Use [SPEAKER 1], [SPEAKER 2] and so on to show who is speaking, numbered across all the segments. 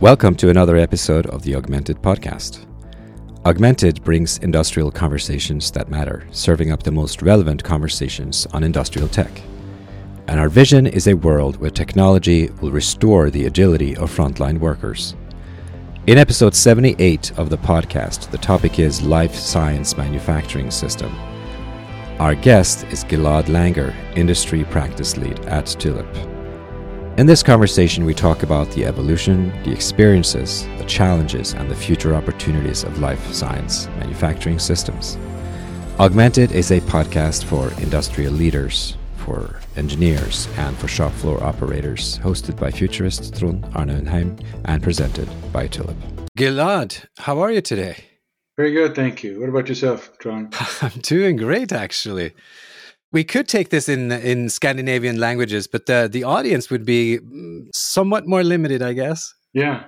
[SPEAKER 1] Welcome to another episode of the Augmented Podcast. Augmented brings industrial conversations that matter, serving up the most relevant conversations on industrial tech. And our vision is a world where technology will restore the agility of frontline workers. In episode 78 of the podcast, the topic is Life Science Manufacturing System. Our guest is Gilad Langer, Industry Practice Lead at Tulip. In this conversation, we talk about the evolution, the experiences, the challenges, and the future opportunities of life science manufacturing systems. Augmented is a podcast for industrial leaders, for engineers, and for shop floor operators, hosted by futurist Trond Arne Undheim and presented by Tulip. Gilad, how are you today?
[SPEAKER 2] Very good, thank you. What about yourself, Trond?
[SPEAKER 1] I'm doing great, actually we could take this in in Scandinavian languages, but the the audience would be somewhat more limited, I guess.
[SPEAKER 2] Yeah,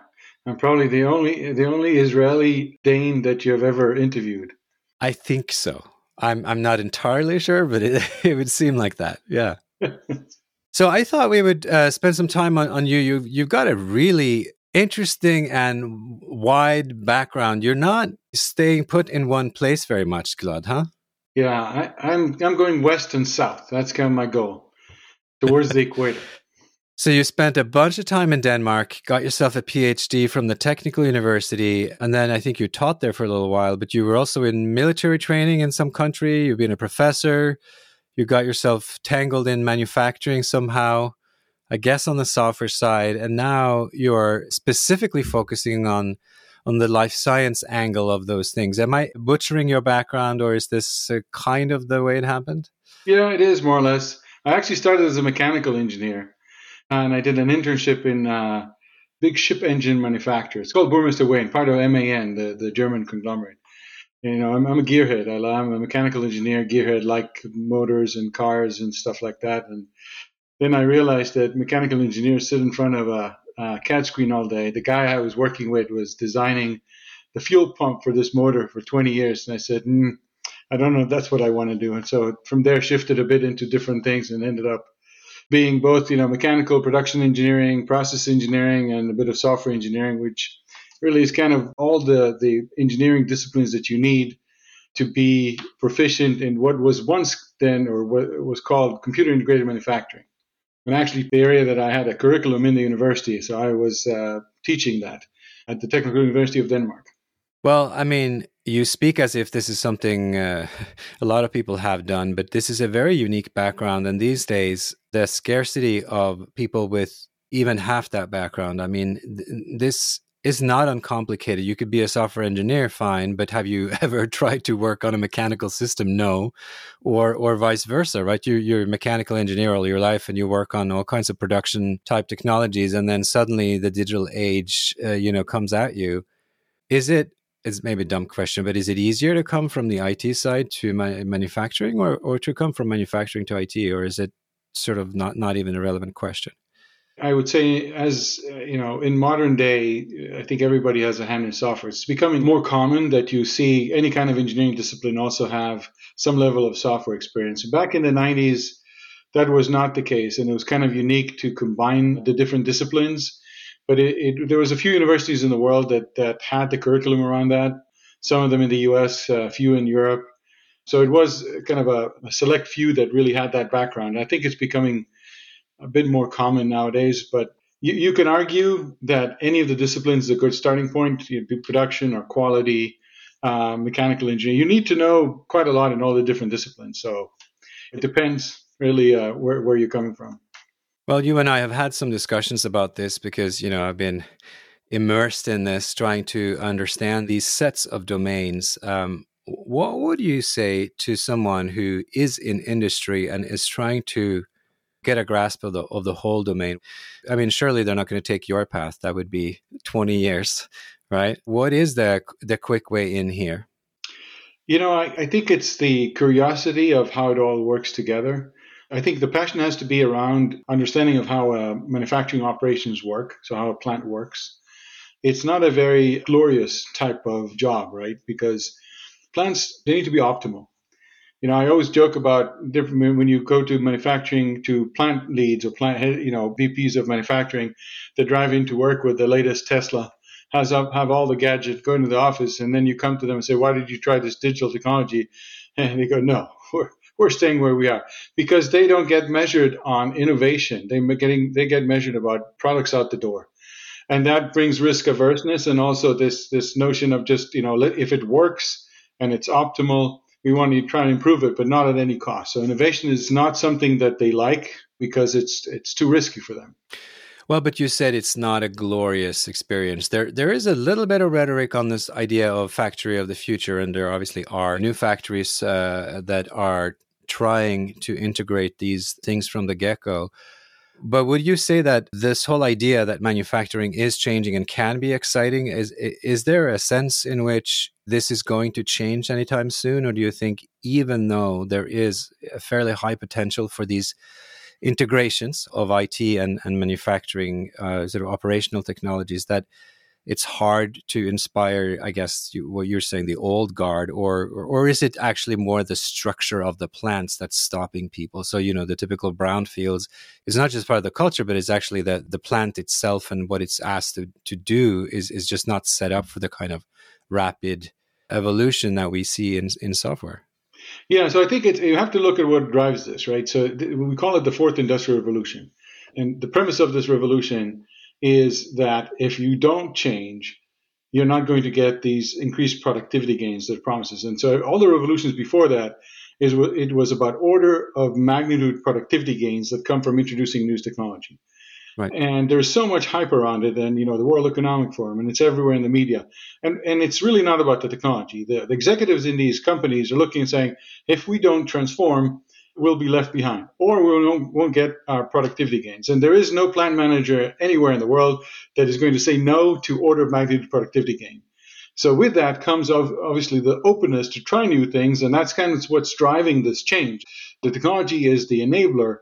[SPEAKER 2] I'm probably the only the only Israeli Dane that you have ever interviewed.
[SPEAKER 1] I think so. I'm I'm not entirely sure, but it it would seem like that. Yeah. so I thought we would uh, spend some time on, on you. You you've got a really interesting and wide background. You're not staying put in one place very much, Gilad, huh?
[SPEAKER 2] Yeah, I, I'm I'm going west and south. That's kind of my goal towards the equator.
[SPEAKER 1] So you spent a bunch of time in Denmark, got yourself a PhD from the Technical University, and then I think you taught there for a little while. But you were also in military training in some country. You've been a professor. You got yourself tangled in manufacturing somehow, I guess on the software side, and now you're specifically focusing on on the life science angle of those things. Am I butchering your background, or is this uh, kind of the way it happened?
[SPEAKER 2] Yeah, it is more or less. I actually started as a mechanical engineer, and I did an internship in a uh, big ship engine manufacturer. It's called Burmeister Wain, part of MAN, the, the German conglomerate. You know, I'm, I'm a gearhead. I, am a mechanical engineer, gearhead, like motors and cars and stuff like that. And then I realized that mechanical engineers sit in front of a, uh, CAD screen all day. The guy I was working with was designing the fuel pump for this motor for 20 years, and I said, mm, I don't know if that's what I want to do. And so from there, shifted a bit into different things and ended up being both, you know, mechanical production engineering, process engineering, and a bit of software engineering, which really is kind of all the the engineering disciplines that you need to be proficient in what was once then or what was called computer integrated manufacturing and actually the area that I had a curriculum in the university. So I was uh, teaching that at the Technical University of Denmark.
[SPEAKER 1] Well, I mean, you speak as if this is something uh, a lot of people have done, but this is a very unique background. And these days, the scarcity of people with even half that background, I mean, th- this is not uncomplicated. You could be a software engineer, fine, but have you ever tried to work on a mechanical system? No, or or vice versa, right? You you're a mechanical engineer all your life, and you work on all kinds of production type technologies, and then suddenly the digital age, uh, you know, comes at you. Is it? It's maybe a dumb question, but is it easier to come from the IT side to ma- manufacturing, or or to come from manufacturing to IT, or is it sort of not not even a relevant question?
[SPEAKER 2] I would say, as uh, you know, in modern day, I think everybody has a hand in software. It's becoming more common that you see any kind of engineering discipline also have some level of software experience. Back in the 90s, that was not the case, and it was kind of unique to combine the different disciplines. But it, it, there was a few universities in the world that that had the curriculum around that. Some of them in the U.S., a few in Europe. So it was kind of a, a select few that really had that background. I think it's becoming a bit more common nowadays. But you, you can argue that any of the disciplines is a good starting point, you know, production or quality, uh, mechanical engineering. You need to know quite a lot in all the different disciplines. So it depends really uh, where, where you're coming from.
[SPEAKER 1] Well, you and I have had some discussions about this because, you know, I've been immersed in this, trying to understand these sets of domains. Um, what would you say to someone who is in industry and is trying to get a grasp of the of the whole domain. I mean, surely they're not going to take your path. That would be 20 years, right? What is the the quick way in here?
[SPEAKER 2] You know, I, I think it's the curiosity of how it all works together. I think the passion has to be around understanding of how uh, manufacturing operations work, so how a plant works. It's not a very glorious type of job, right? Because plants they need to be optimal. You know, I always joke about different when you go to manufacturing to plant leads or plant, you know, VPs of manufacturing that drive into work with the latest Tesla, has up, have all the gadgets, go into the office, and then you come to them and say, "Why did you try this digital technology?" And they go, "No, we're we're staying where we are because they don't get measured on innovation. They getting they get measured about products out the door." and that brings risk averseness and also this this notion of just you know if it works and it's optimal we want to try and improve it but not at any cost so innovation is not something that they like because it's it's too risky for them
[SPEAKER 1] well, but you said it's not a glorious experience. There, there is a little bit of rhetoric on this idea of factory of the future, and there obviously are new factories uh, that are trying to integrate these things from the get go. But would you say that this whole idea that manufacturing is changing and can be exciting is is there a sense in which this is going to change anytime soon, or do you think even though there is a fairly high potential for these integrations of IT and, and manufacturing uh, sort of operational technologies that it's hard to inspire, I guess, you, what you're saying, the old guard, or, or, or is it actually more the structure of the plants that's stopping people? So you know, the typical brownfields is not just part of the culture, but it's actually the the plant itself and what it's asked to to do is is just not set up for the kind of rapid evolution that we see in in software.
[SPEAKER 2] Yeah, so I think it's you have to look at what drives this, right? So th- we call it the fourth industrial revolution, and the premise of this revolution is that if you don't change, you're not going to get these increased productivity gains that it promises. And so all the revolutions before that is it was about order of magnitude productivity gains that come from introducing new technology. Right. And there's so much hype around it, and you know the World Economic Forum, and it's everywhere in the media. And and it's really not about the technology. The, the executives in these companies are looking and saying, if we don't transform, we'll be left behind or we won't, won't get our productivity gains. And there is no plant manager anywhere in the world that is going to say no to order of magnitude productivity gain. So with that comes obviously the openness to try new things, and that's kind of what's driving this change. The technology is the enabler,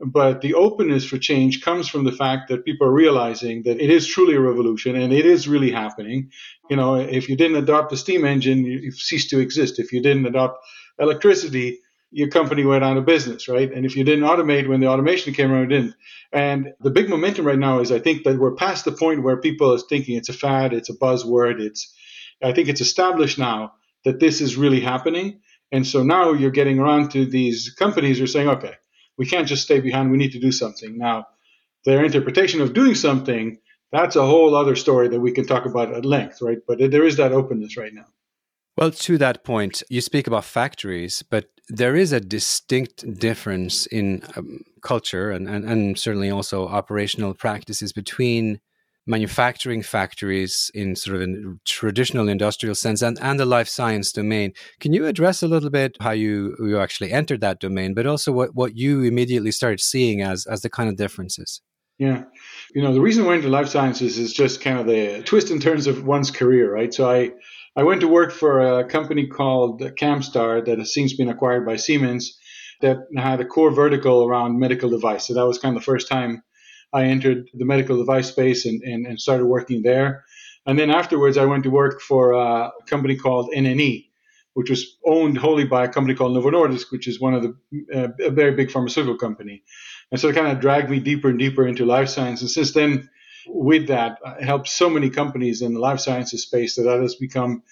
[SPEAKER 2] but the openness for change comes from the fact that people are realizing that it is truly a revolution and it is really happening. You know, if you didn't adopt the steam engine, you've ceased to exist. If you didn't adopt electricity, your company went out of business, right? And if you didn't automate when the automation came around, it didn't. And the big momentum right now is I think that we're past the point where people are thinking it's a fad, it's a buzzword, it's I think it's established now that this is really happening. And so now you're getting around to these companies who are saying, okay, we can't just stay behind, we need to do something. Now, their interpretation of doing something, that's a whole other story that we can talk about at length, right? But there is that openness right now.
[SPEAKER 1] Well, to that point, you speak about factories, but there is a distinct difference in um, culture and, and, and certainly also operational practices between manufacturing factories in sort of a traditional industrial sense and, and the life science domain. Can you address a little bit how you, you actually entered that domain, but also what, what you immediately started seeing as, as the kind of differences?
[SPEAKER 2] Yeah. You know, the reason I went into life sciences is just kind of the twist and turns of one's career, right? So I I went to work for a company called Camstar that has since been acquired by Siemens that had a core vertical around medical device. So that was kind of the first time I entered the medical device space and, and, and started working there. And then afterwards, I went to work for a company called NNE, which was owned wholly by a company called Novo Nordisk, which is one of the uh, a very big pharmaceutical company. And so it kind of dragged me deeper and deeper into life science. And since then, with that I helped so many companies in the life sciences space that that has become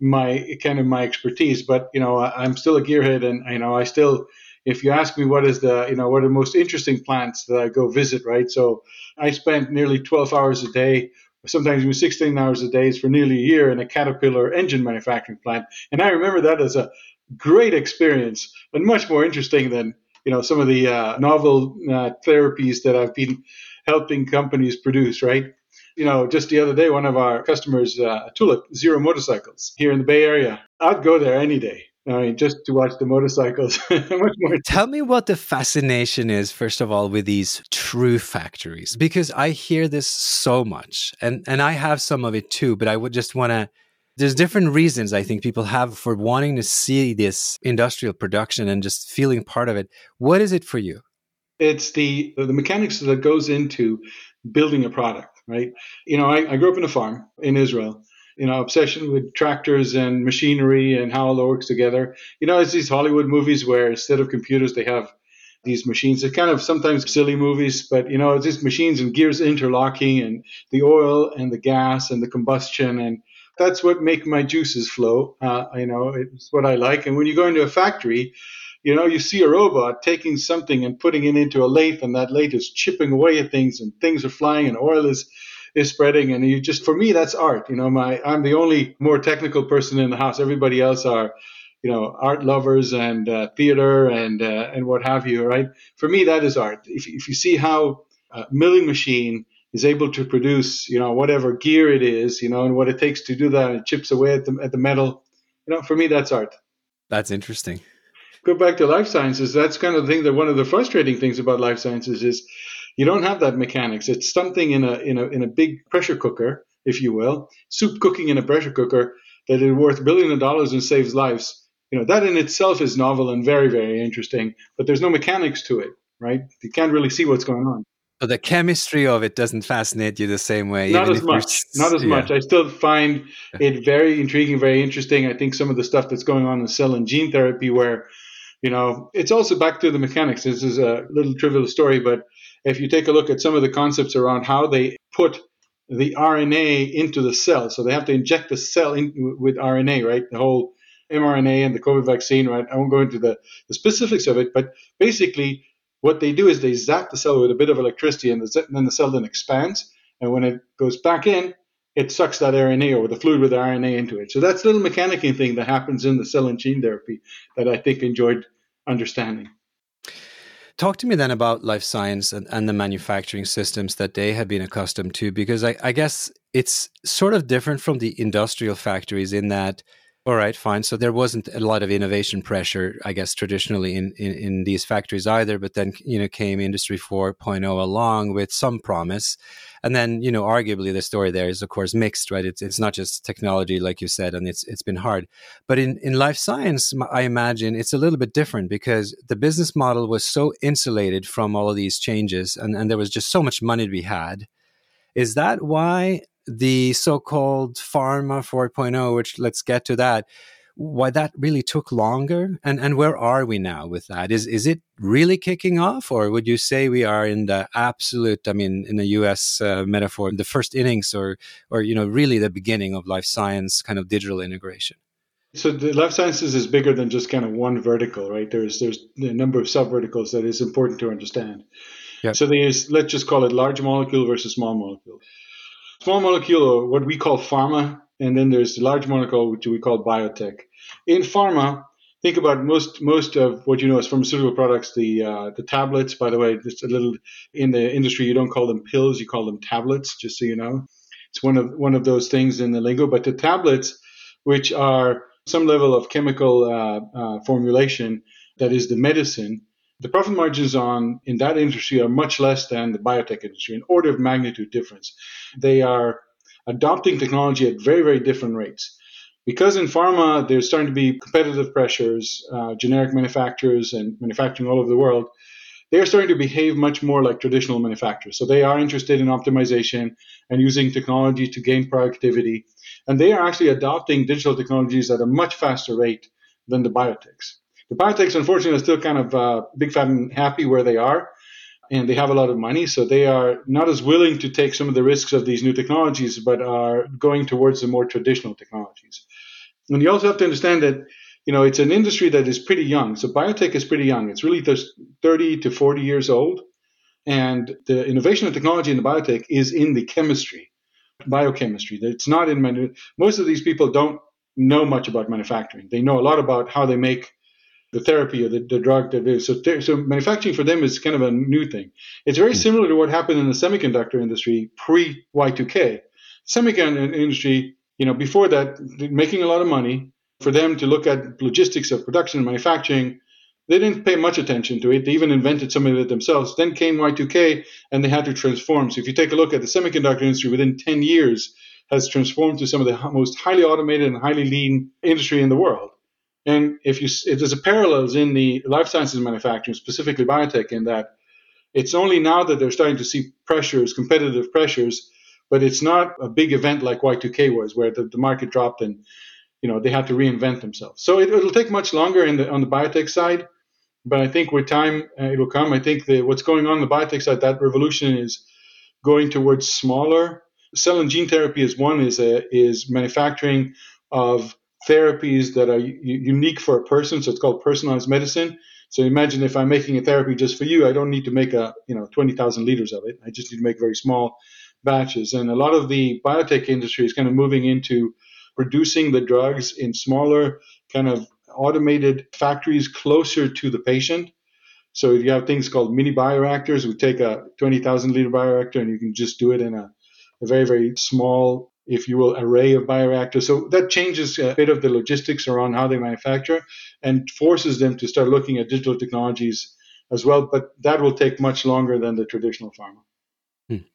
[SPEAKER 2] my kind of my expertise. But you know, I'm still a gearhead, and you know, I still, if you ask me what is the you know what are the most interesting plants that I go visit, right? So I spent nearly 12 hours a day. Sometimes even 16 hours a day for nearly a year in a Caterpillar engine manufacturing plant, and I remember that as a great experience, but much more interesting than you know some of the uh, novel uh, therapies that I've been helping companies produce, right? You know, just the other day, one of our customers, uh, Tulip Zero Motorcycles here in the Bay Area, I'd go there any day. I mean, just to watch the motorcycles.
[SPEAKER 1] Tell me what the fascination is, first of all, with these true factories, because I hear this so much, and and I have some of it too. But I would just want to. There's different reasons I think people have for wanting to see this industrial production and just feeling part of it. What is it for you?
[SPEAKER 2] It's the the mechanics that goes into building a product, right? You know, I, I grew up in a farm in Israel, you know, obsession with tractors and machinery and how it all works together. You know, it's these Hollywood movies where instead of computers, they have these machines. They're kind of sometimes silly movies, but you know, it's just machines and gears interlocking and the oil and the gas and the combustion and that's what make my juices flow. Uh, you know, it's what I like. And when you go into a factory, you know, you see a robot taking something and putting it into a lathe, and that lathe is chipping away at things, and things are flying, and oil is is spreading and you just for me that's art you know my i'm the only more technical person in the house. Everybody else are you know art lovers and uh, theater and uh, and what have you right? For me that is art. If, if you see how a milling machine is able to produce you know whatever gear it is you know and what it takes to do that and it chips away at the, at the metal you know for me that's art.
[SPEAKER 1] That's interesting.
[SPEAKER 2] Go back to life sciences that's kind of the thing that one of the frustrating things about life sciences is you don't have that mechanics. It's something in a in a in a big pressure cooker, if you will, soup cooking in a pressure cooker that is worth billions of dollars and saves lives. You know that in itself is novel and very very interesting, but there's no mechanics to it, right? You can't really see what's going on.
[SPEAKER 1] So the chemistry of it doesn't fascinate you the same way.
[SPEAKER 2] Not as much. Not as yeah. much. I still find it very intriguing, very interesting. I think some of the stuff that's going on in cell and gene therapy, where you know, it's also back to the mechanics. This is a little trivial story, but if you take a look at some of the concepts around how they put the RNA into the cell, so they have to inject the cell in, with RNA, right? The whole mRNA and the COVID vaccine, right? I won't go into the, the specifics of it, but basically, what they do is they zap the cell with a bit of electricity, and, the, and then the cell then expands. And when it goes back in, it sucks that RNA or the fluid with the RNA into it. So that's a little mechanical thing that happens in the cell and gene therapy that I think enjoyed understanding.
[SPEAKER 1] Talk to me then about life science and, and the manufacturing systems that they have been accustomed to, because I, I guess it's sort of different from the industrial factories in that all right, fine. So there wasn't a lot of innovation pressure, I guess, traditionally in, in, in, these factories either. But then, you know, came Industry 4.0 along with some promise. And then, you know, arguably the story there is, of course, mixed, right? It's, it's not just technology, like you said, and it's, it's been hard. But in, in life science, I imagine it's a little bit different because the business model was so insulated from all of these changes and, and there was just so much money to be had. Is that why the so-called pharma 4.0 which let's get to that why that really took longer? And and where are we now with that? Is is it really kicking off or would you say we are in the absolute i mean in the us uh, metaphor the first innings or or you know really the beginning of life science kind of digital integration?
[SPEAKER 2] So the life sciences is bigger than just kind of one vertical right? There's there's a number of sub verticals that is important to understand. Yep. so there's let's just call it large molecule versus small molecule. Small molecule, or what we call pharma, and then there's the large molecule, which we call biotech. In pharma, think about most most of what you know as pharmaceutical products. The uh, the tablets, by the way, just a little in the industry, you don't call them pills, you call them tablets. Just so you know, it's one of one of those things in the lingo. But the tablets, which are some level of chemical uh, uh, formulation, that is the medicine the profit margins on in that industry are much less than the biotech industry, an order of magnitude difference. They are adopting technology at very, very different rates. Because in pharma, there's starting to be competitive pressures, uh, generic manufacturers and manufacturing all over the world, they are starting to behave much more like traditional manufacturers. So they are interested in optimization and using technology to gain productivity. And they are actually adopting digital technologies at a much faster rate than the biotechs. The biotechs, unfortunately, are still kind of uh, big, fat, and happy where they are, and they have a lot of money, so they are not as willing to take some of the risks of these new technologies, but are going towards the more traditional technologies. And you also have to understand that you know it's an industry that is pretty young. So biotech is pretty young. It's really just 30 to 40 years old, and the innovation and technology in the biotech is in the chemistry, biochemistry. It's not in most of these people don't know much about manufacturing. They know a lot about how they make the therapy or the, the drug that is. So, so manufacturing for them is kind of a new thing. It's very hmm. similar to what happened in the semiconductor industry pre Y2K. Semiconductor industry, you know, before that, making a lot of money. For them to look at logistics of production and manufacturing, they didn't pay much attention to it. They even invented some of it themselves. Then came Y2K, and they had to transform. So if you take a look at the semiconductor industry, within 10 years, has transformed to some of the most highly automated and highly lean industry in the world. And if you there's a parallels in the life sciences manufacturing, specifically biotech, in that it's only now that they're starting to see pressures, competitive pressures, but it's not a big event like Y2K was, where the, the market dropped and you know they had to reinvent themselves. So it, will take much longer the on the biotech side, but I think with time uh, it will come. I think that what's going on, on the biotech side, that revolution is going towards smaller cell and gene therapy. Is one is a, is manufacturing of therapies that are u- unique for a person. So it's called personalized medicine. So imagine if I'm making a therapy just for you, I don't need to make a you know 20,000 liters of it. I just need to make very small batches. And a lot of the biotech industry is kind of moving into producing the drugs in smaller kind of automated factories closer to the patient. So you have things called mini bioreactors. We take a 20,000 liter bioreactor and you can just do it in a, a very, very small if you will, array of bioreactors. So that changes a bit of the logistics around how they manufacture and forces them to start looking at digital technologies as well. But that will take much longer than the traditional pharma. Hmm.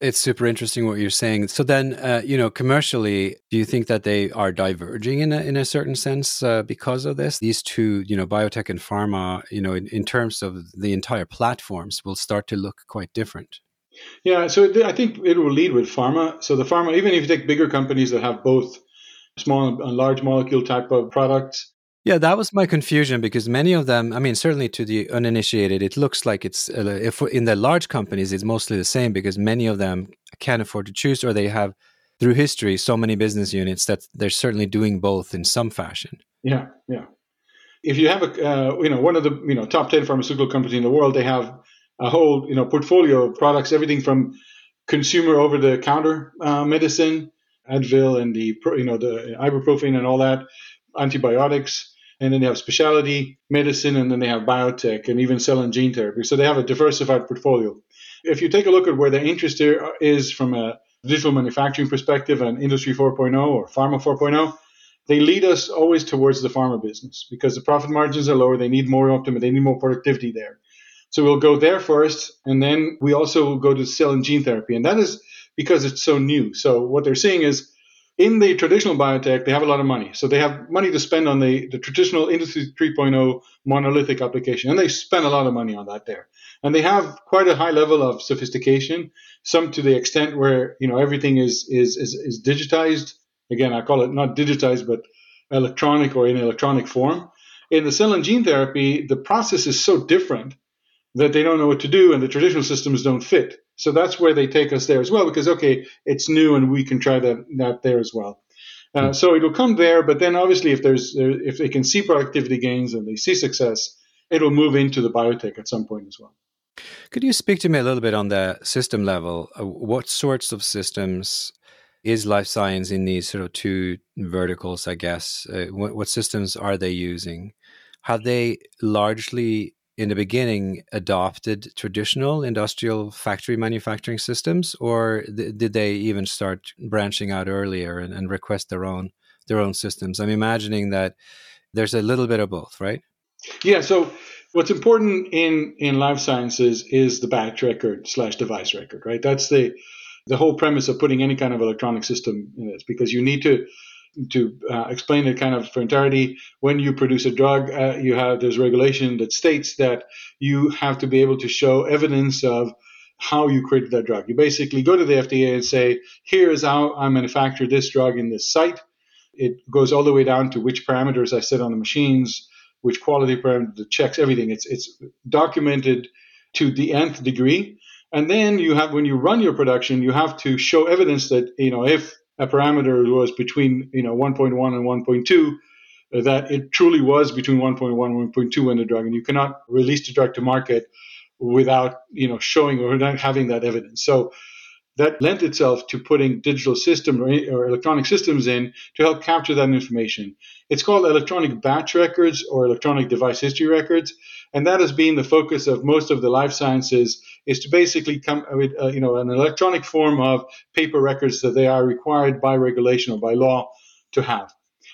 [SPEAKER 1] It's super interesting what you're saying. So then, uh, you know, commercially, do you think that they are diverging in a, in a certain sense uh, because of this? These two, you know, biotech and pharma, you know, in, in terms of the entire platforms, will start to look quite different.
[SPEAKER 2] Yeah, so I think it will lead with pharma. So the pharma, even if you take bigger companies that have both small and large molecule type of products.
[SPEAKER 1] Yeah, that was my confusion because many of them, I mean, certainly to the uninitiated, it looks like it's, uh, if in the large companies, it's mostly the same because many of them can't afford to choose or they have, through history, so many business units that they're certainly doing both in some fashion.
[SPEAKER 2] Yeah, yeah. If you have a, uh, you know, one of the, you know, top 10 pharmaceutical companies in the world, they have a whole you know portfolio of products, everything from consumer over the counter uh, medicine, Advil and the you know the ibuprofen and all that, antibiotics, and then they have specialty medicine, and then they have biotech and even cell and gene therapy. So they have a diversified portfolio. If you take a look at where the interest is from a digital manufacturing perspective and Industry 4.0 or Pharma 4.0, they lead us always towards the pharma business because the profit margins are lower. They need more optimism. They need more productivity there. So we'll go there first, and then we also will go to cell and gene therapy. And that is because it's so new. So what they're seeing is in the traditional biotech, they have a lot of money. So they have money to spend on the, the traditional Industry 3.0 monolithic application, and they spend a lot of money on that there. And they have quite a high level of sophistication, some to the extent where you know everything is is is, is digitized. Again, I call it not digitized, but electronic or in electronic form. In the cell and gene therapy, the process is so different that they don't know what to do and the traditional systems don't fit. So that's where they take us there as well, because okay, it's new and we can try that that there as well. Uh, hmm. so it'll come there, but then obviously if there's if they can see productivity gains and they see success, it'll move into the biotech at some point as well.
[SPEAKER 1] Could you speak to me a little bit on the system level? Uh, what sorts of systems is life science in these sort of two verticals? I guess uh, what, what systems are they using? Have they largely in the beginning adopted traditional industrial factory manufacturing systems, or th- did they even start branching out earlier and, and, request their own their own systems? I'm imagining that there's a little bit of both, right?
[SPEAKER 2] Yeah. So what's important in in life sciences is the batch record slash device record, right? That's the the whole premise of putting any kind of electronic system in it, because you need to to uh, explain it kind of for entirety, when you produce a drug, uh, you have there's regulation that states that you have to be able to show evidence of how you created that drug. You basically go to the FDA and say, here is how I manufactured this drug in this site. It goes all the way down to which parameters I set on the machines, which quality parameters, the checks, everything. It's it's documented to the nth degree. And then you have when you run your production, you have to show evidence that you know if a parameter was between you know 1.1 and 1.2 uh, that it truly was between 1.1 and 1.2 when the drug and you cannot release the drug to market without you know showing or not having that evidence so that lent itself to putting digital system or, or, electronic systems in to help capture that information. It's called electronic batch records or electronic device history records, and that has been the focus of most of the life sciences is to basically come with uh, you know an electronic form of paper records that they are required by regulation or by law to have.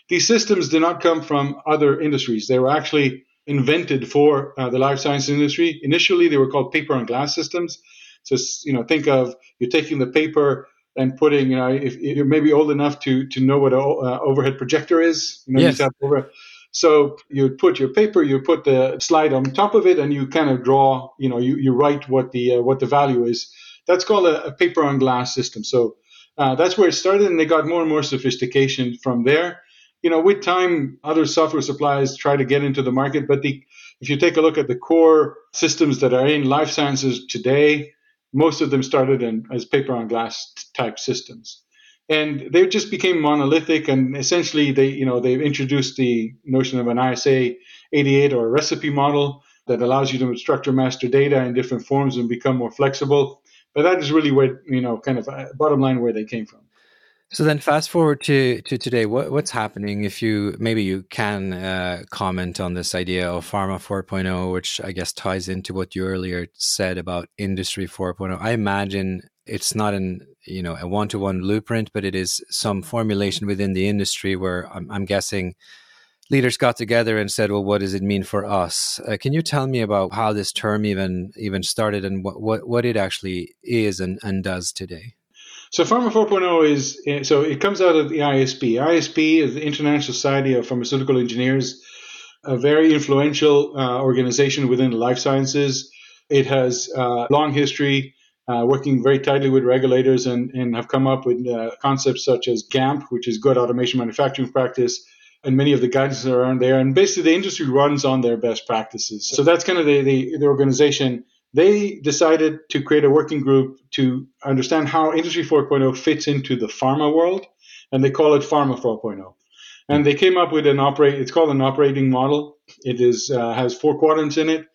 [SPEAKER 2] These systems did not come from other industries. They were actually invented for uh, the life science industry. Initially, they were called paper and glass systems. So you know, think of you're taking the paper and putting, you know, if you're maybe old enough to to know what an uh, overhead projector is, you know,
[SPEAKER 1] yes.
[SPEAKER 2] you over, so you put your paper, you put the slide on top of it, and you kind of draw. You know, you, you write what the uh, what the value is That's called a, a paper on glass system. So uh, that's where it started, and they got more and more sophistication from there. You know, with time, other software suppliers try to get into the market, but the if you take a look at the core systems that are in life sciences today, most of them started in, as paper on glass type systems and they just became monolithic and essentially they you know they've introduced the notion of an isa 88 or a recipe model that allows you to structure master data in different forms and become more flexible but that is really where you know kind of uh, bottom line where they came from
[SPEAKER 1] so then, fast forward to to today. What what's happening? If you maybe you can uh, comment on this idea of Pharma 4.0, which I guess ties into what you earlier said about Industry 4.0. I imagine it's not an you know a one to one blueprint, but it is some formulation within the industry where I'm, I'm, guessing leaders got together and said, "Well, what does it mean for us?" Uh, can you tell me about how this term even even started and what what, what it actually is and, and does today?
[SPEAKER 2] So Pharma 4.0 is so it comes out of the ISPE. ISPE is the International Society of Pharmaceutical Engineers, a very influential uh, organization within life sciences. It has a uh, long history uh, working very tightly with regulators and, and have come up with uh, concepts such as GAMP, which is Good Automation Manufacturing Practice, and many of the guidances are around there. And basically, the industry runs on their best practices. So that's kind of the, the, the organization they decided to create a working group to understand how Industry 4.0 fits into the pharma world, and they call it Pharma 4.0. And they came up with an operate. It's called an operating model. It is uh, has four quadrants in it.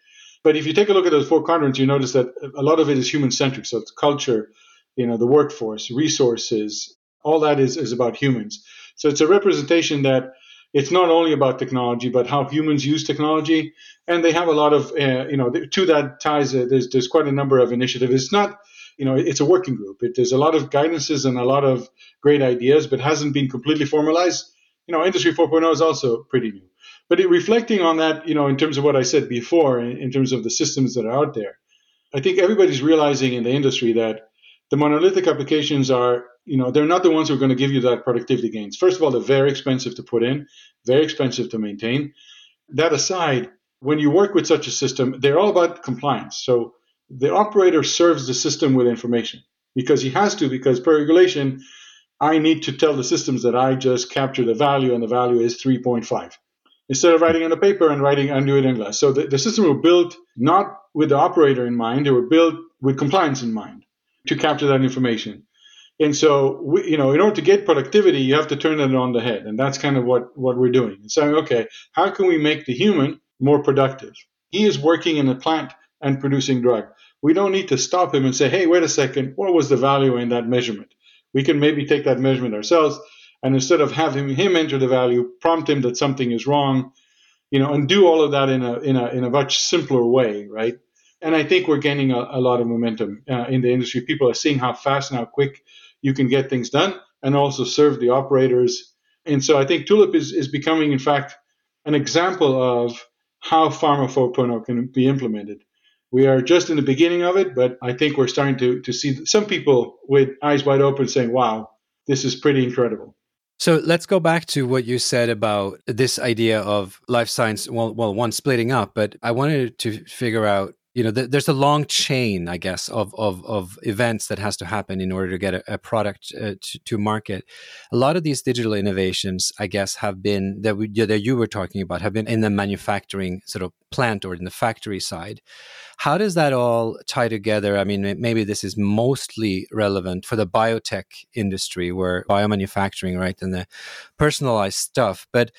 [SPEAKER 2] But if you take a look at those four quadrants, you notice that a lot of it is human centric. So it's culture, you know, the workforce, resources, all that is is about humans. So it's a representation that it's not only about technology, but how humans use technology. And they have a lot of, uh, you know, to that ties, uh, there's, there's quite a number of initiatives. It's not, you know, it's a working group. It, there's a lot of guidances and a lot of great ideas, but hasn't been completely formalized. You know, Industry 4.0 is also pretty new. But it, reflecting on that, you know, in terms of what I said before, in, in terms of the systems that are out there, I think everybody's realizing in the industry that the monolithic applications are you know they're not the ones who are going to give you that productivity gains. First of all they're very expensive to put in very expensive to maintain. That aside when you work with such a system they're all about compliance. So the operator serves the system with information because he has to because per regulation i need to tell the systems that i just capture the value and the value is 3.5 instead of writing on a paper and writing undo it in glass so the, the system were built not with the operator in mind they were built with compliance in mind to capture that information and so, we, you know, in order to get productivity, you have to turn it on the head. And that's kind of what, what we're doing. And saying, okay, how can we make the human more productive? He is working in a plant and producing drug. We don't need to stop him and say, hey, wait a second, what was the value in that measurement? We can maybe take that measurement ourselves. And instead of having him enter the value, prompt him that something is wrong, you know, and do all of that in a, in a, in a much simpler way, right? And I think we're gaining a, a lot of momentum uh, in the industry. People are seeing how fast and how quick you can get things done and also serve the operators. And so I think Tulip is, is becoming, in fact, an example of how Pharma 4.0 can be implemented. We are just in the beginning of it, but I think we're starting to, to see some people with eyes wide open saying, wow, this is pretty incredible.
[SPEAKER 1] So let's go back to what you said about this idea of life science. Well, well, one splitting up, but I wanted to figure out you know th- there's a long chain i guess of, of of events that has to happen in order to get a, a product uh, to, to, market. A lot of these digital innovations i guess have been that, we, that you were talking about have been in the manufacturing sort of plant or in the factory side. How does that all tie together? I mean maybe this is mostly relevant for the biotech industry where biomanufacturing right and the personalized stuff but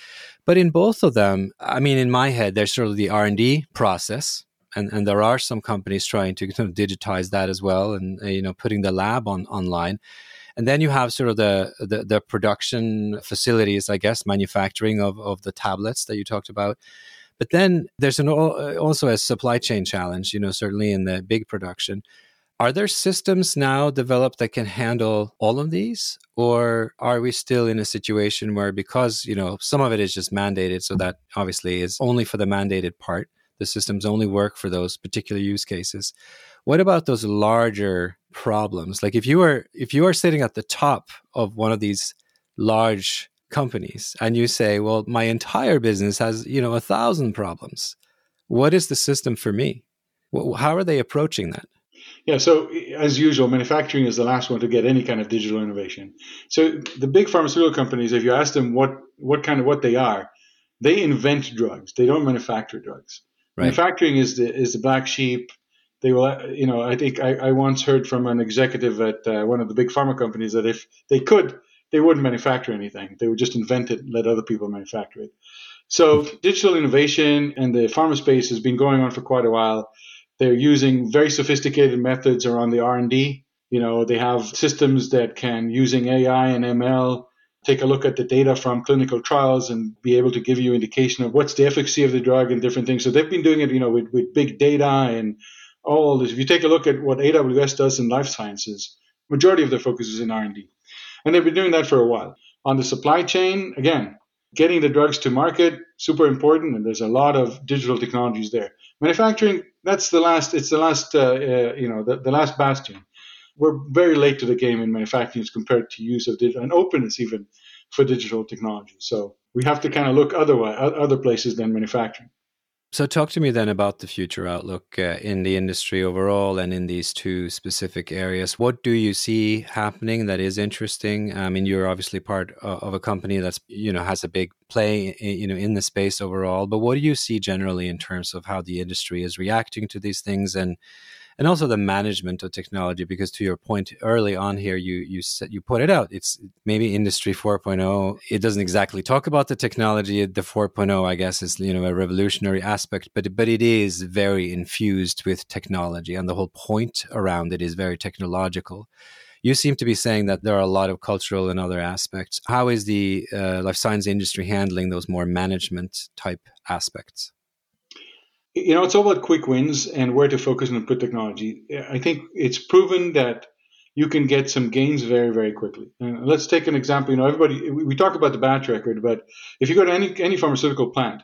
[SPEAKER 1] but in both of them i mean in my head there's sort of the r&d process and and there are some companies trying to kind of digitize that as well, and uh, you know putting the lab on online. And then you have sort of the, the, the production facilities, I guess, manufacturing of of the tablets that you talked about. But then there's an uh, also a supply chain challenge, you know, certainly in the big production. Are there systems now developed that can handle all of these? Or are we still in a situation where because, you know, some of it is just mandated, so that obviously is only for the mandated part, the systems only work for those particular use cases. What about those larger problems? Like if you are if you are sitting at the top of one of these large companies and you say, "Well, my entire business has you know a thousand problems," what is the system for me? How are they approaching that?
[SPEAKER 2] Yeah, so as usual, manufacturing is the last one to get any kind of digital innovation. So the big pharmaceutical companies, if you ask them what what kind of what they are, they invent drugs. They don't manufacture drugs. Right. Manufacturing is the is the black sheep. They will, you know, I think I, I once heard from an executive at uh, one of the big pharma companies that if they could, they wouldn't manufacture anything. They would just invent it, and let other people manufacture it. So digital innovation and the pharma space has been going on for quite a while. They're using very sophisticated methods around the R&D. You know, they have systems that can, using AI and ML, take a look at the data from clinical trials and be able to give you indication of what's the efficacy of the drug and different things. So they've been doing it, you know, with, with big data and all this. If you take a look at what AWS does in life sciences, majority of their focus is in R&D. And they've been doing that for a while. On the supply chain, again, getting the drugs to market, super important, and there's a lot of digital technologies there. Manufacturing, that's the last, it's the last, uh, uh, you know, the, the last bastion. We're very late to the game in manufacturing as compared to use of digital and openness even for digital technology. So we have to kind of look otherwise, other places than manufacturing.
[SPEAKER 1] So, talk to me then about the future outlook uh, in the industry overall and in these two specific areas. What do you see happening that is interesting? I mean, you're obviously part of a company that's you know has a big play you know in the space overall. But what do you see generally in terms of how the industry is reacting to these things and and also the management of technology because to your point early on here you you said you put it out it's maybe industry 4.0 it doesn't exactly talk about the technology the 4.0 i guess is you know a revolutionary aspect but but it is very infused with technology and the whole point around it is very technological. You seem to be saying that there are a lot of cultural and other aspects. How is the uh, life science industry handling those more management type aspects
[SPEAKER 2] you know, it's all about quick wins and where to focus and put technology. I think it's proven that you can get some gains very, very quickly. And let's take an example. You know, everybody we talk about the batch record, but if you go to any any pharmaceutical plant,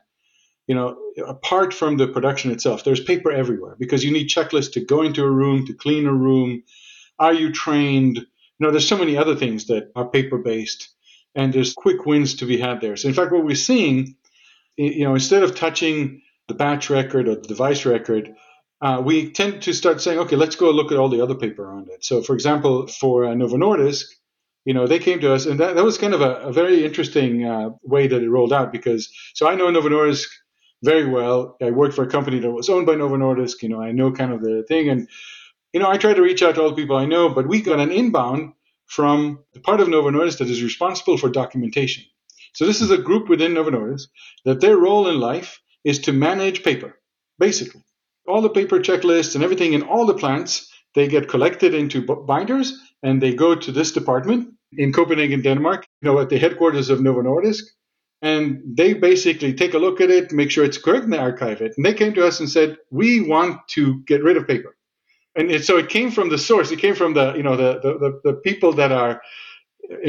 [SPEAKER 2] you know, apart from the production itself, there's paper everywhere because you need checklists to go into a room, to clean a room. Are you trained? You know, there's so many other things that are paper based, and there's quick wins to be had there. So, in fact, what we're seeing, you know, instead of touching the batch record or the device record, uh, we tend to start saying, okay, let's go look at all the other paper around it. So, for example, for uh, Novo Nordisk, you know, they came to us, and that, that was kind of a, a very interesting uh, way that it rolled out because, so I know Novo Nordisk very well. I worked for a company that was owned by Novo Nordisk. You know, I know kind of the thing, and you know, I try to reach out to all the people I know, but we got an inbound from the part of Novo Nordisk that is responsible for documentation. So this is a group within Novo Nordisk that their role in life is to manage paper, basically. All the paper checklists and everything in all the plants, they get collected into binders and they go to this department in Copenhagen, Denmark, you know, at the headquarters of Novo Nordisk. And they basically take a look at it, make sure it's correct, and they archive it. And they came to us and said, "We want to get rid of paper." And it, so it came from the source. It came from the you know the the, the people that are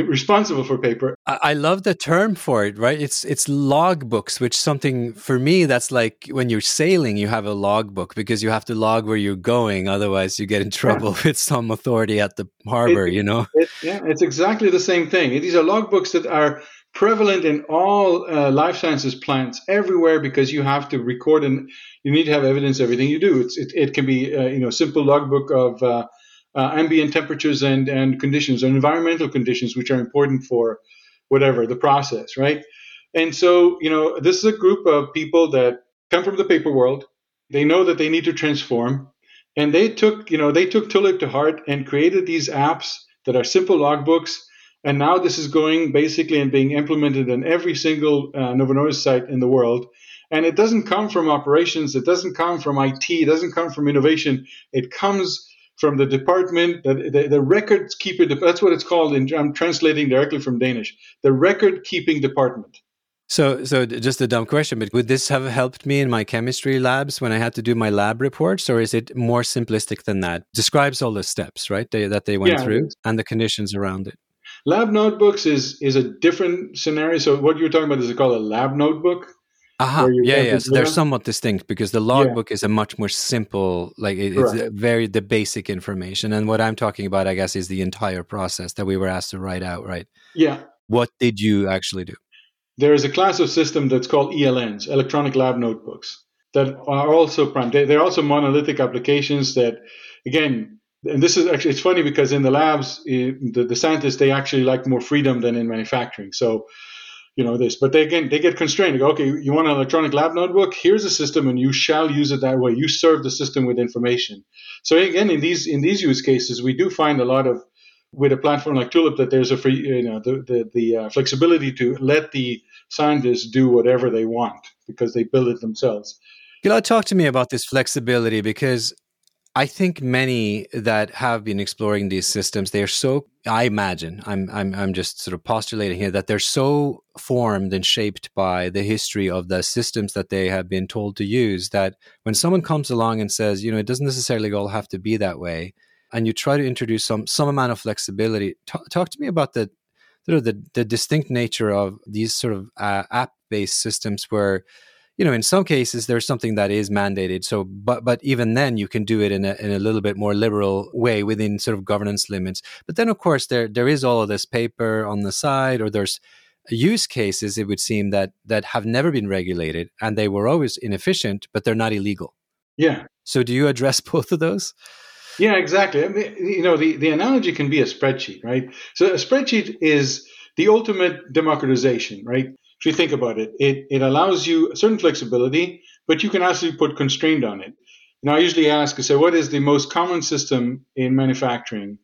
[SPEAKER 2] responsible for paper.
[SPEAKER 1] I love the term for it, right? It's it's logbooks, which something for me that's like when you're sailing, you have a logbook because you have to log where you're going, otherwise you get in trouble yeah. with some authority at the harbor.
[SPEAKER 2] It,
[SPEAKER 1] you know?
[SPEAKER 2] It, yeah, it's exactly the same thing. These are logbooks that are prevalent in all uh, life sciences plants everywhere because you have to record and you need to have evidence of everything you do. It's, it, it can be uh, you know simple logbook of uh, uh, ambient temperatures and, and conditions and environmental conditions, which are important for whatever the process, right? And so, you know, this is a group of people that come from the paper world. They know that they need to transform. And they took, you know, they took Tulip to heart and created these apps that are simple logbooks. And now this is going basically and being implemented in every single uh, Novo Nordisk site in the world. And it doesn't come from operations. It doesn't come from IT. It doesn't come from innovation. It comes from the department, the, the, the record keeper, that's what it's called. In, I'm translating directly from Danish. The record keeping department.
[SPEAKER 1] So, so just a dumb question, but would this have helped me in my chemistry labs when I had to do my lab reports, or is it more simplistic than that? Describes all the steps, right, they, that they went yeah, through and the conditions around it.
[SPEAKER 2] Lab notebooks is is a different scenario. So, what you're talking about is it called a lab notebook?
[SPEAKER 1] Uh-huh. Yeah, yeah. So they're somewhat distinct because the logbook yeah. is a much more simple, like it, it's very the basic information. And what I'm talking about, I guess, is the entire process that we were asked to write out, right?
[SPEAKER 2] Yeah.
[SPEAKER 1] What did you actually do?
[SPEAKER 2] There is a class of system that's called ELNs, electronic lab notebooks, that are also prime. They're also monolithic applications that, again, and this is actually it's funny because in the labs, eh, the, the scientists they actually like more freedom than in manufacturing. So you know this. But they again they get constrained. They go okay you want an electronic lab notebook? Here's a system and you shall use it that way. You serve the system with information. So again in these in these use cases we do find a lot of with a platform like tulip that there's a free you know the the, the uh, flexibility to let the scientists do whatever they want because they build it themselves.
[SPEAKER 1] Gilad, talk to me about this flexibility? Because I think many that have been exploring these systems, they're so I imagine, I'm I'm I'm just sort of postulating here that they're so formed and shaped by the history of the systems that they have been told to use that when someone comes along and says, you know, it doesn't necessarily all have to be that way, and you try to introduce some some amount of flexibility, talk, talk to me about the sort of the, the distinct nature of these sort of uh, app based systems where you know, in some cases there's something that is mandated. So, but but even then you can do it in a in a little bit more liberal way within sort of governance limits. But then, of course, there there is all of this paper on the side, or there's use cases it would seem that that have never been regulated and they were always inefficient, but they're not illegal.
[SPEAKER 2] Yeah.
[SPEAKER 1] So, do you address both of those?
[SPEAKER 2] Yeah, exactly. I mean, you know, the, the analogy can be a spreadsheet, right? So a spreadsheet is the ultimate democratization, right? If you think about it, it, it allows you a certain flexibility, but you can actually put constraint on it. Now, I usually ask, I say, what is the most common system in manufacturing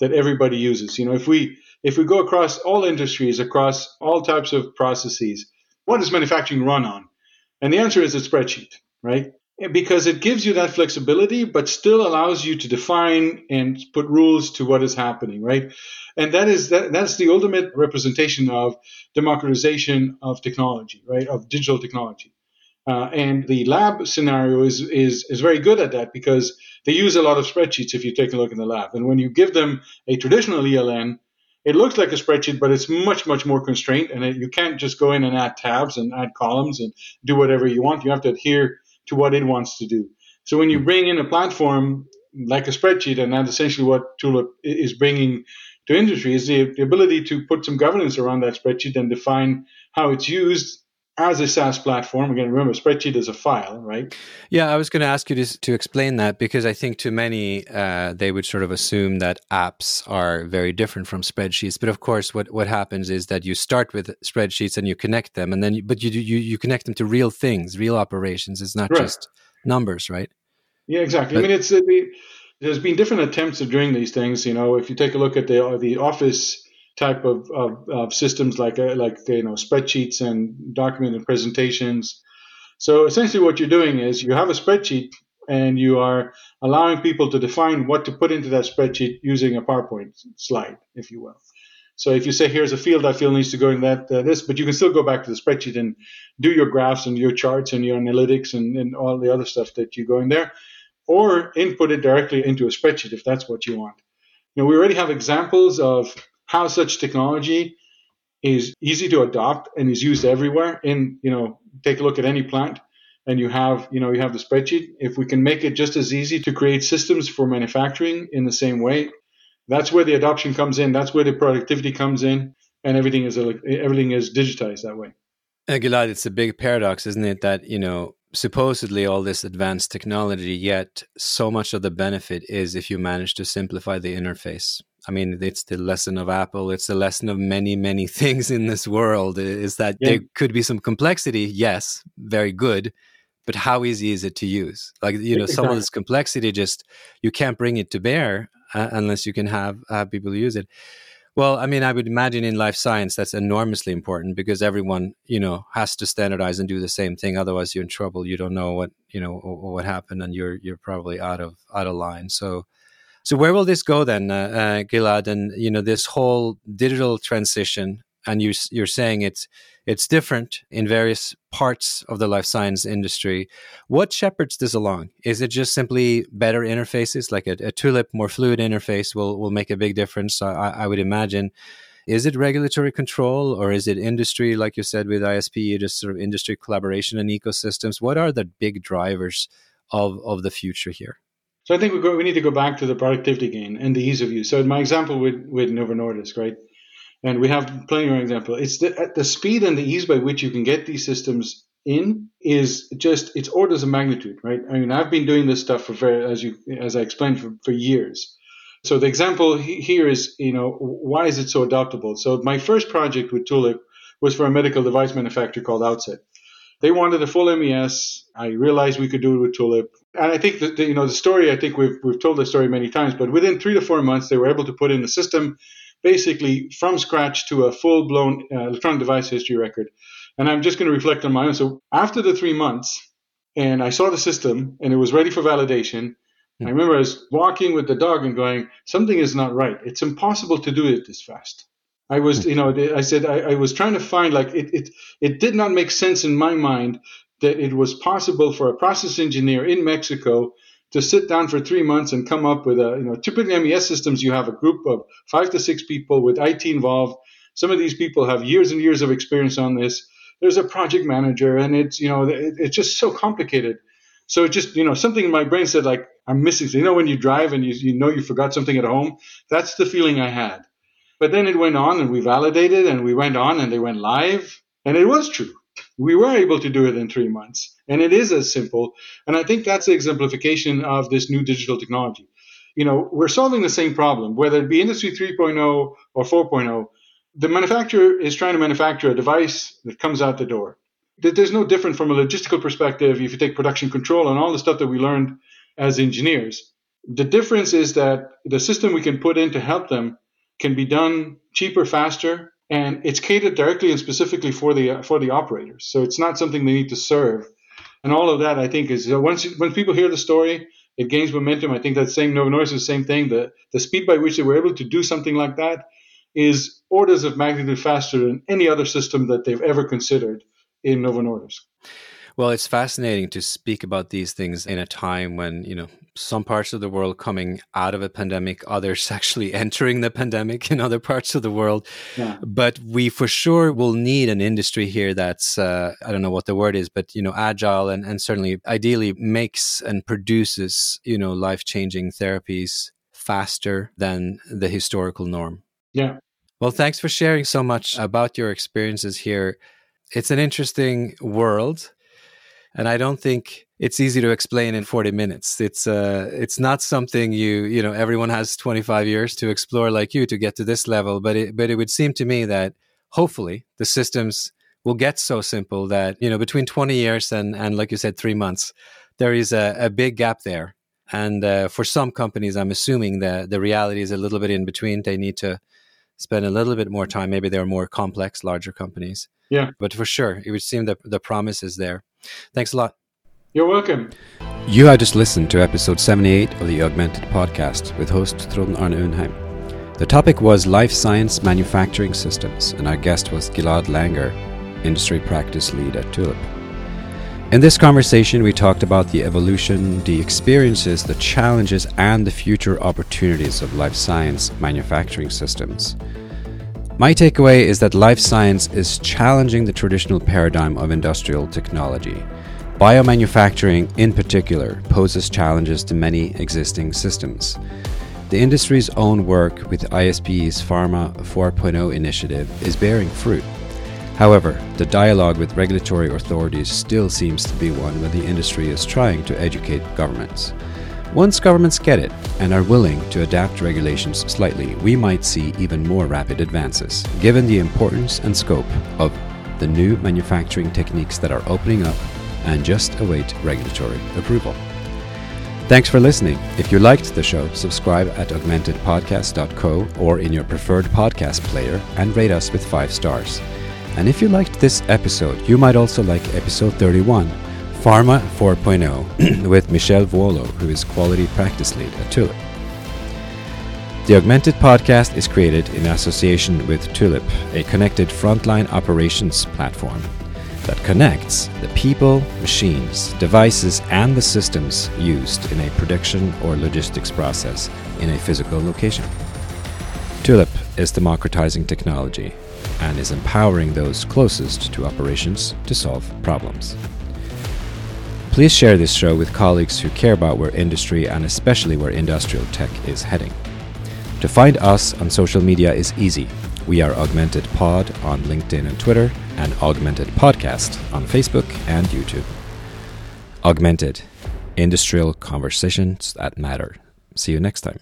[SPEAKER 2] that everybody uses? You know, if we if we go across all industries, across all types of processes, what does manufacturing run on? And the answer is a spreadsheet, right? Because it gives you that flexibility, but still allows you to define and put rules to what is happening, right? and that is that, that's the ultimate representation of democratization of technology, right? Of digital technology. Uh, and the lab scenario is, is is very good at that because they use a lot of spreadsheets. If you take a look in the lab, and when you give them a traditional ELN, it looks like a spreadsheet, but it's much much more constrained, and it, you can't just go in and add tabs and add columns and do whatever you want. You have to adhere to what it wants to do. So when you hmm. bring in a platform like a spreadsheet, and that's essentially what Tulip is bringing to industry is the, the ability to put some governance around that spreadsheet and define how it's used as a SaaS platform. Again, remember, spreadsheet is a file, right?
[SPEAKER 1] Yeah, I was going to ask you to, to explain that because I think to many, uh, they would sort of assume that apps are very different from spreadsheets. But of course, what, what happens is that you start with spreadsheets and you connect them, and then you, but you, you you connect them to real things, real operations. It's not right. just numbers, right?
[SPEAKER 2] Yeah, exactly. But, I mean, it's uh, the, there's been different attempts of doing these things. You know, if you take a look at the the office type of, of, of systems like uh, like you know spreadsheets and document and presentations. So essentially, what you're doing is you have a spreadsheet and you are allowing people to define what to put into that spreadsheet using a PowerPoint slide, if you will. So if you say here's a field I feel needs to go in that uh, this, but you can still go back to the spreadsheet and do your graphs and your charts and your analytics and, and all the other stuff that you go in there or input it directly into a spreadsheet if that's what you want. You know, we already have examples of how such technology is easy to adopt and is used everywhere. In you know, take a look at any plant, and you have you know you have the spreadsheet. If we can make it just as easy to create systems for manufacturing in the same way, that's where the adoption comes in. That's where the productivity comes in, and everything is everything is digitized that way.
[SPEAKER 1] Gilad, it's a big paradox, isn't it? That you know supposedly all this advanced technology, yet so much of the benefit is if you manage to simplify the interface. I mean, it's the lesson of Apple. It's the lesson of many, many things in this world is that yeah. there could be some complexity. Yes, very good. But how easy is it to use? Like, you know, some of this complexity just, you can't bring it to bear uh, unless you can have, have people use it. Well, I mean, I would imagine in life science that's enormously important because everyone, you know, has to standardize and do the same thing. Otherwise, you're in trouble. You don't know what you know what happened, and you're you're probably out of out of line. So, so where will this go then, uh, uh, Gilad? And you know, this whole digital transition, and you you're saying it's it's different in various parts of the life science industry. What shepherds this along? Is it just simply better interfaces, like a, a tulip, more fluid interface will, will make a big difference? I, I would imagine. Is it regulatory control or is it industry, like you said with ISPE, just sort of industry collaboration and ecosystems? What are the big drivers of, of the future here?
[SPEAKER 2] So I think we, go, we need to go back to the productivity gain and the ease of use. So my example with, with Novo Nordisk, right? and we have plenty of examples. It's the, uh, the speed and the ease by which you can get these systems in is just it's orders of magnitude, right? I mean, I've been doing this stuff for very, as you as I explained for, for years. So the example here is, you know, why is it so adoptable? So my first project with Tulip was for a medical device manufacturer called Outset. They wanted a full MES. I realized we could do it with Tulip, and I think that the, you know the story. I think we've we've told the story many times, but within three to four months, they were able to put in a system, basically from scratch to a full blown uh, electronic device history record. And I'm just going to reflect on my own. So after the three months, and I saw the system, and it was ready for validation. I remember I was walking with the dog and going, something is not right. It's impossible to do it this fast. I was, you know, I said I, I was trying to find like it, it. It did not make sense in my mind that it was possible for a process engineer in Mexico to sit down for three months and come up with a, you know, typically MES systems, you have a group of five to six people with IT involved. Some of these people have years and years of experience on this. There's a project manager, and it's, you know, it, it's just so complicated. So it just, you know, something in my brain said like, I'm missing. You know, when you drive and you, you know you forgot something at home, that's the feeling I had. But then it went on and we validated and we went on and they went live. And it was true. We were able to do it in three months. And it is as simple. And I think that's the exemplification of this new digital technology. You know, we're solving the same problem, whether it be Industry 3.0 or 4.0. The manufacturer is trying to manufacture a device that comes out the door. There's no different from a logistical perspective if you take production control and all the stuff that we learned as engineers. The difference is that the system we can put in to help them can be done cheaper, faster, and it's catered directly and specifically for the for the operators. So it's not something they need to serve, and all of that I think is uh, once when people hear the story, it gains momentum. I think that same Novo Nordisk is the same thing. The the speed by which they were able to do something like that is orders of magnitude faster than any other system that they've ever considered in Novo Nordisk.
[SPEAKER 1] Well, it's fascinating to speak about these things in a time when, you know, some parts of the world coming out of a pandemic, others actually entering the pandemic in other parts of the world. Yeah. But we for sure will need an industry here that's, uh, I don't know what the word is, but, you know, agile and, and certainly ideally makes and produces, you know, life changing therapies faster than the historical norm.
[SPEAKER 2] Yeah.
[SPEAKER 1] Well, thanks for sharing so much about your experiences here. It's an interesting world and I don't think it's easy to explain in 40 minutes. It's uh, it's not something you you know everyone has 25 years to explore like you to get to this level. But it but it would seem to me that hopefully the systems will get so simple that you know between 20 years and and like you said three months, there is a, a big gap there. And uh, for some companies, I'm assuming that the reality is a little bit in between. They need to spend a little bit more time. Maybe they're more complex, larger companies.
[SPEAKER 2] Yeah.
[SPEAKER 1] But for sure, it would seem that the promise is there. Thanks a lot.
[SPEAKER 2] You're welcome.
[SPEAKER 1] You have just listened to episode 78 of the Augmented Podcast with host Trond Arne Undheim. The topic was life science manufacturing systems, and our guest was Gilad Langer, industry practice lead at Tulip. In this conversation, we talked about the evolution, the experiences, the challenges, and the future opportunities of life science manufacturing systems. My takeaway is that life science is challenging the traditional paradigm of industrial technology. Biomanufacturing, in particular, poses challenges to many existing systems. The industry's own work with ISPE's Pharma 4.0 initiative is bearing fruit. However, the dialogue with regulatory authorities still seems to be one where the industry is trying to educate governments. Once governments get it and are willing to adapt regulations slightly, we might see even more rapid advances, given the importance and scope of the new manufacturing techniques that are opening up and just await regulatory approval. Thanks for listening. If you liked the show, subscribe at augmentedpodcast.co or in your preferred podcast player and rate us with five stars. And if you liked this episode, you might also like episode 31 Pharma 4.0 with Michelle Vuolo, who is Quality Practice Lead at Tulip. The Augmented podcast is created in association with Tulip, a connected frontline operations platform that connects the people, machines, devices, and the systems used in a production or logistics process in a physical location. Tulip is democratizing technology and is empowering those closest to operations to solve problems. Please share this show with colleagues who care about where industry and especially where industrial tech is heading. To find us on social media is easy. We are Augmented Pod on LinkedIn and Twitter, and Augmented Podcast on Facebook and YouTube. Augmented Industrial Conversations that Matter. See you next time.